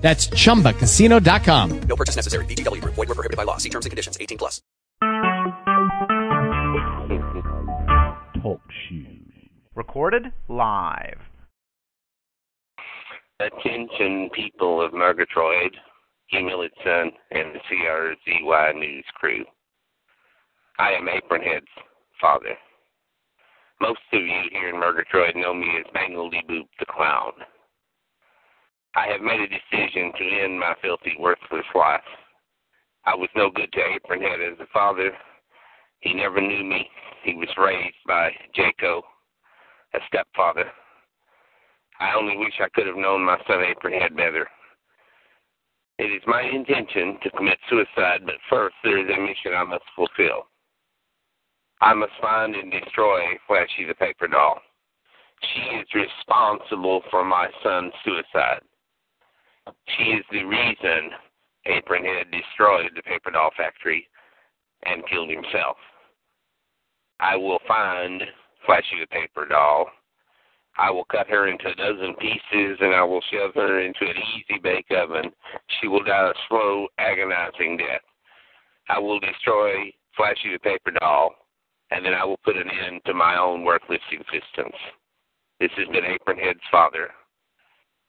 That's chumbacasino.com. No purchase necessary. VGW Group. Void were prohibited by law. See terms and conditions. 18 plus. Talk shoes. Recorded live. Attention, people of Murgatroyd, Humility Son, and the CRZY News crew. I am Apronhead's father. Most of you here in Murgatroyd know me as Mangledy Boop the Clown. I have made a decision to end my filthy, worthless life. I was no good to Apronhead as a father. He never knew me. He was raised by Jaco, a stepfather. I only wish I could have known my son Apronhead better. It is my intention to commit suicide, but first there is a mission I must fulfill. I must find and destroy Flashy the paper doll. She is responsible for my son's suicide. She is the reason Apronhead destroyed the paper doll factory and killed himself. I will find Flashy the paper doll. I will cut her into a dozen pieces and I will shove her into an easy bake oven. She will die a slow, agonizing death. I will destroy Flashy the paper doll and then I will put an end to my own worthless existence. This has been Apronhead's father.